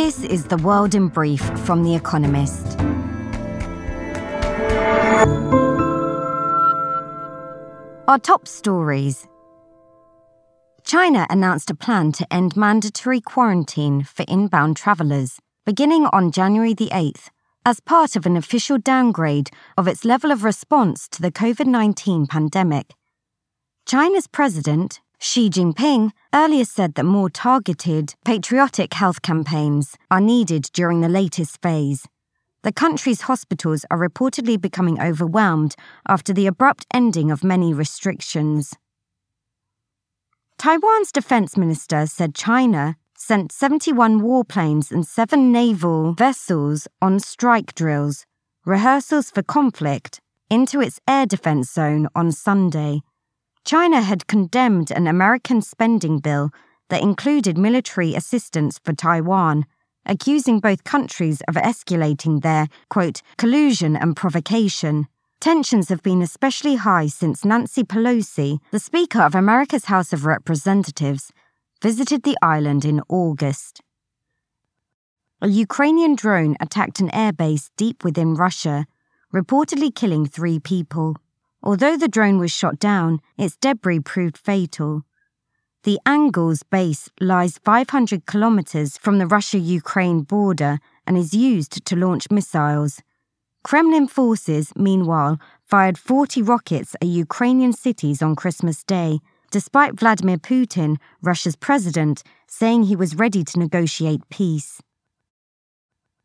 This is The World in Brief from The Economist. Our top stories. China announced a plan to end mandatory quarantine for inbound travellers beginning on January the 8th as part of an official downgrade of its level of response to the COVID 19 pandemic. China's president, Xi Jinping, earlier said that more targeted, patriotic health campaigns are needed during the latest phase. The country's hospitals are reportedly becoming overwhelmed after the abrupt ending of many restrictions. Taiwan's defense minister said China sent 71 warplanes and seven naval vessels on strike drills, rehearsals for conflict, into its air defense zone on Sunday. China had condemned an American spending bill that included military assistance for Taiwan accusing both countries of escalating their, quote, collusion and provocation. Tensions have been especially high since Nancy Pelosi, the Speaker of America's House of Representatives, visited the island in August. A Ukrainian drone attacked an airbase deep within Russia, reportedly killing three people. Although the drone was shot down, its debris proved fatal. The Engels base lies 500 kilometers from the Russia Ukraine border and is used to launch missiles. Kremlin forces, meanwhile, fired 40 rockets at Ukrainian cities on Christmas Day, despite Vladimir Putin, Russia's president, saying he was ready to negotiate peace.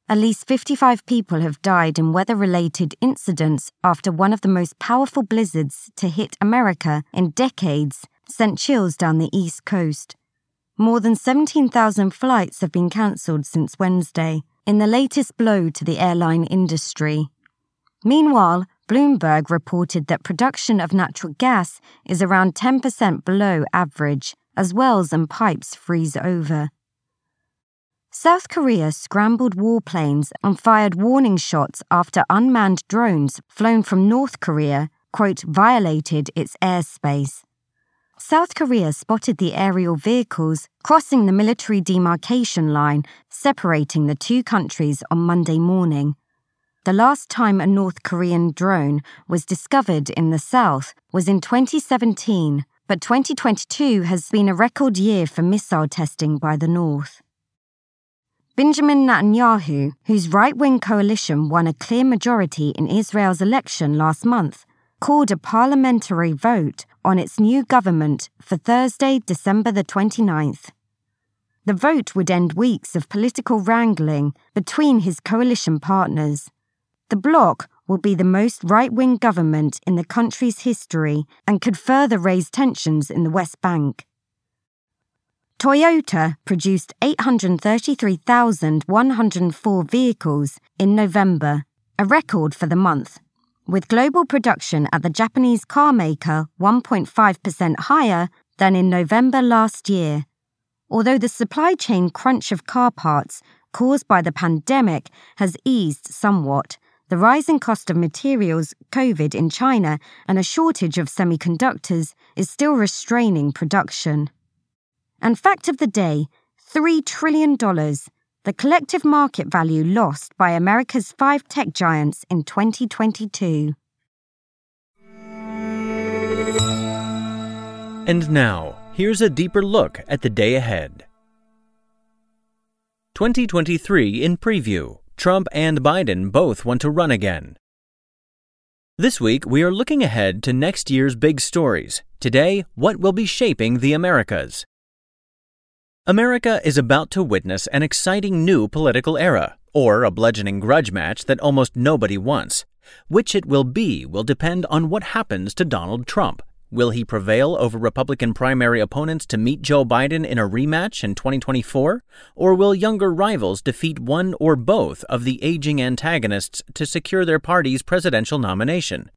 At least 55 people have died in weather related incidents after one of the most powerful blizzards to hit America in decades sent chills down the East Coast. More than 17,000 flights have been cancelled since Wednesday, in the latest blow to the airline industry. Meanwhile, Bloomberg reported that production of natural gas is around 10% below average as wells and pipes freeze over. South Korea scrambled warplanes and fired warning shots after unmanned drones flown from North Korea, quote, violated its airspace. South Korea spotted the aerial vehicles crossing the military demarcation line separating the two countries on Monday morning. The last time a North Korean drone was discovered in the south was in 2017, but 2022 has been a record year for missile testing by the north. Benjamin Netanyahu, whose right wing coalition won a clear majority in Israel's election last month, called a parliamentary vote on its new government for Thursday, December the 29th. The vote would end weeks of political wrangling between his coalition partners. The bloc will be the most right wing government in the country's history and could further raise tensions in the West Bank. Toyota produced 833,104 vehicles in November, a record for the month with global production at the Japanese car maker 1.5% higher than in November last year. Although the supply chain crunch of car parts caused by the pandemic has eased somewhat, the rising cost of materials, COVID in China, and a shortage of semiconductors is still restraining production. And fact of the day $3 trillion the collective market value lost by America's five tech giants in 2022. And now, here's a deeper look at the day ahead. 2023 in preview. Trump and Biden both want to run again. This week, we are looking ahead to next year's big stories. Today, what will be shaping the Americas? America is about to witness an exciting new political era, or a bludgeoning grudge match that almost nobody wants. Which it will be will depend on what happens to Donald Trump. Will he prevail over Republican primary opponents to meet Joe Biden in a rematch in 2024? Or will younger rivals defeat one or both of the aging antagonists to secure their party's presidential nomination?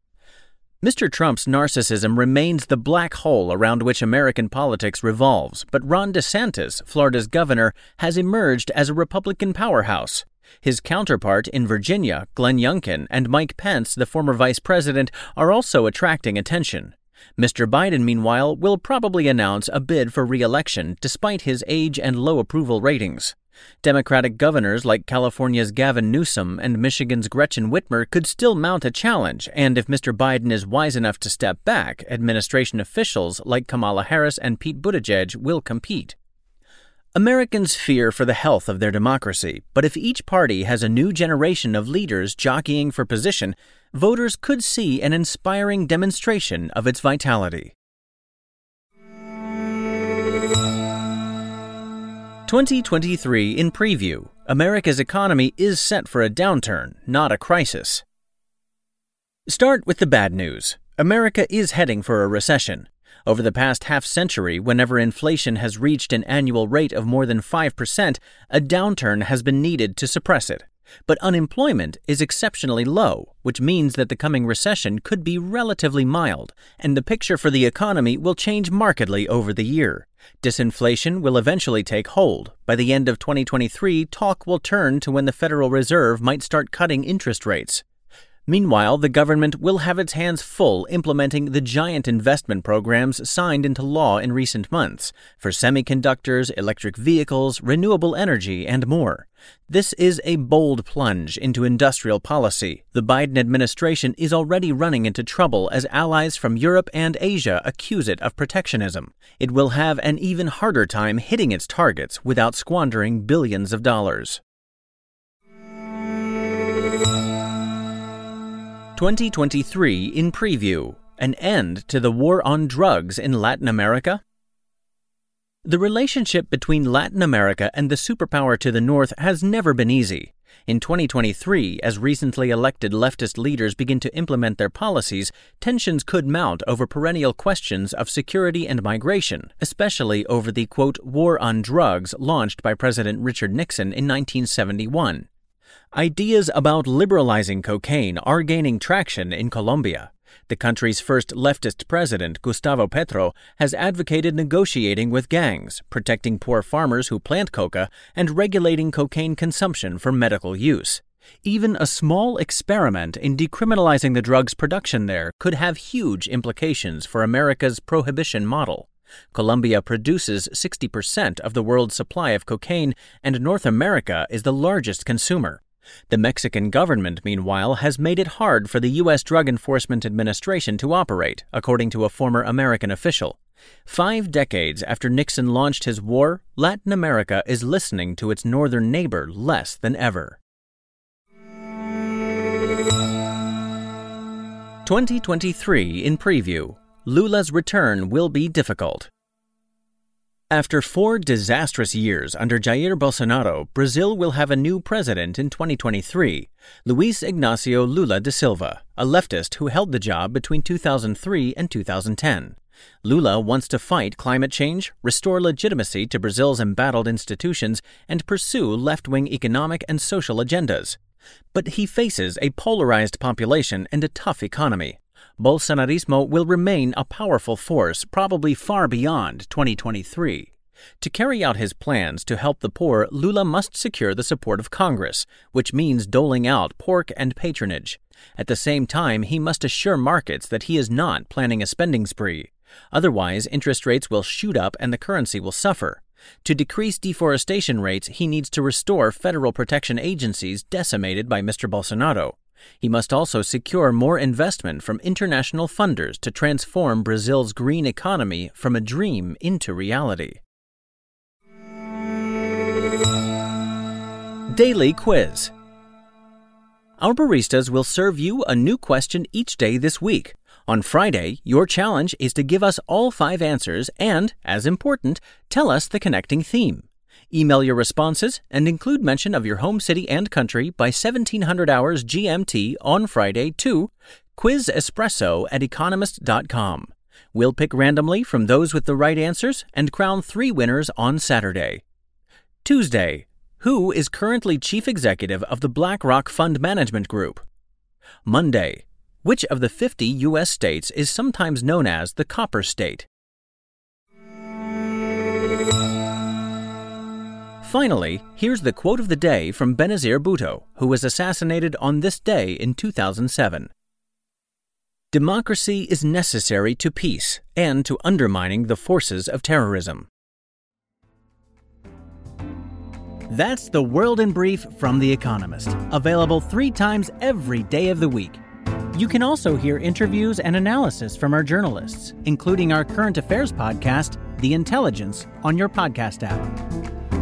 Mr. Trump's narcissism remains the black hole around which American politics revolves, but Ron DeSantis, Florida's governor, has emerged as a Republican powerhouse. His counterpart in Virginia, Glenn Youngkin, and Mike Pence, the former vice president, are also attracting attention. Mr. Biden, meanwhile, will probably announce a bid for re election despite his age and low approval ratings. Democratic governors like California's Gavin Newsom and Michigan's Gretchen Whitmer could still mount a challenge, and if Mr. Biden is wise enough to step back, administration officials like Kamala Harris and Pete Buttigieg will compete. Americans fear for the health of their democracy, but if each party has a new generation of leaders jockeying for position, voters could see an inspiring demonstration of its vitality. 2023 in preview America's economy is set for a downturn, not a crisis. Start with the bad news America is heading for a recession. Over the past half century, whenever inflation has reached an annual rate of more than 5%, a downturn has been needed to suppress it. But unemployment is exceptionally low, which means that the coming recession could be relatively mild, and the picture for the economy will change markedly over the year. Disinflation will eventually take hold. By the end of 2023, talk will turn to when the Federal Reserve might start cutting interest rates. Meanwhile, the government will have its hands full implementing the giant investment programs signed into law in recent months for semiconductors, electric vehicles, renewable energy, and more. This is a bold plunge into industrial policy. The Biden administration is already running into trouble as allies from Europe and Asia accuse it of protectionism. It will have an even harder time hitting its targets without squandering billions of dollars. 2023 in Preview An End to the War on Drugs in Latin America? The relationship between Latin America and the superpower to the north has never been easy. In 2023, as recently elected leftist leaders begin to implement their policies, tensions could mount over perennial questions of security and migration, especially over the quote, war on drugs launched by President Richard Nixon in 1971. Ideas about liberalizing cocaine are gaining traction in Colombia. The country's first leftist president, Gustavo Petro, has advocated negotiating with gangs, protecting poor farmers who plant coca, and regulating cocaine consumption for medical use. Even a small experiment in decriminalizing the drug's production there could have huge implications for America's prohibition model. Colombia produces 60% of the world's supply of cocaine, and North America is the largest consumer. The Mexican government, meanwhile, has made it hard for the U.S. Drug Enforcement Administration to operate, according to a former American official. Five decades after Nixon launched his war, Latin America is listening to its northern neighbor less than ever. 2023 in preview Lula's return will be difficult. After four disastrous years under Jair Bolsonaro, Brazil will have a new president in 2023, Luiz Inácio Lula da Silva, a leftist who held the job between 2003 and 2010. Lula wants to fight climate change, restore legitimacy to Brazil's embattled institutions, and pursue left wing economic and social agendas. But he faces a polarized population and a tough economy. Bolsonarismo will remain a powerful force probably far beyond 2023. To carry out his plans to help the poor, Lula must secure the support of Congress, which means doling out pork and patronage. At the same time, he must assure markets that he is not planning a spending spree. Otherwise, interest rates will shoot up and the currency will suffer. To decrease deforestation rates, he needs to restore federal protection agencies decimated by Mr. Bolsonaro. He must also secure more investment from international funders to transform Brazil's green economy from a dream into reality. Daily Quiz Our baristas will serve you a new question each day this week. On Friday, your challenge is to give us all five answers and, as important, tell us the connecting theme. Email your responses and include mention of your home city and country by 1700 hours GMT on Friday to quizespresso at economist.com. We'll pick randomly from those with the right answers and crown three winners on Saturday. Tuesday, who is currently chief executive of the BlackRock Fund Management Group? Monday, which of the 50 U.S. states is sometimes known as the Copper State? Finally, here's the quote of the day from Benazir Bhutto, who was assassinated on this day in 2007. Democracy is necessary to peace and to undermining the forces of terrorism. That's the World in Brief from The Economist, available three times every day of the week. You can also hear interviews and analysis from our journalists, including our current affairs podcast, The Intelligence, on your podcast app.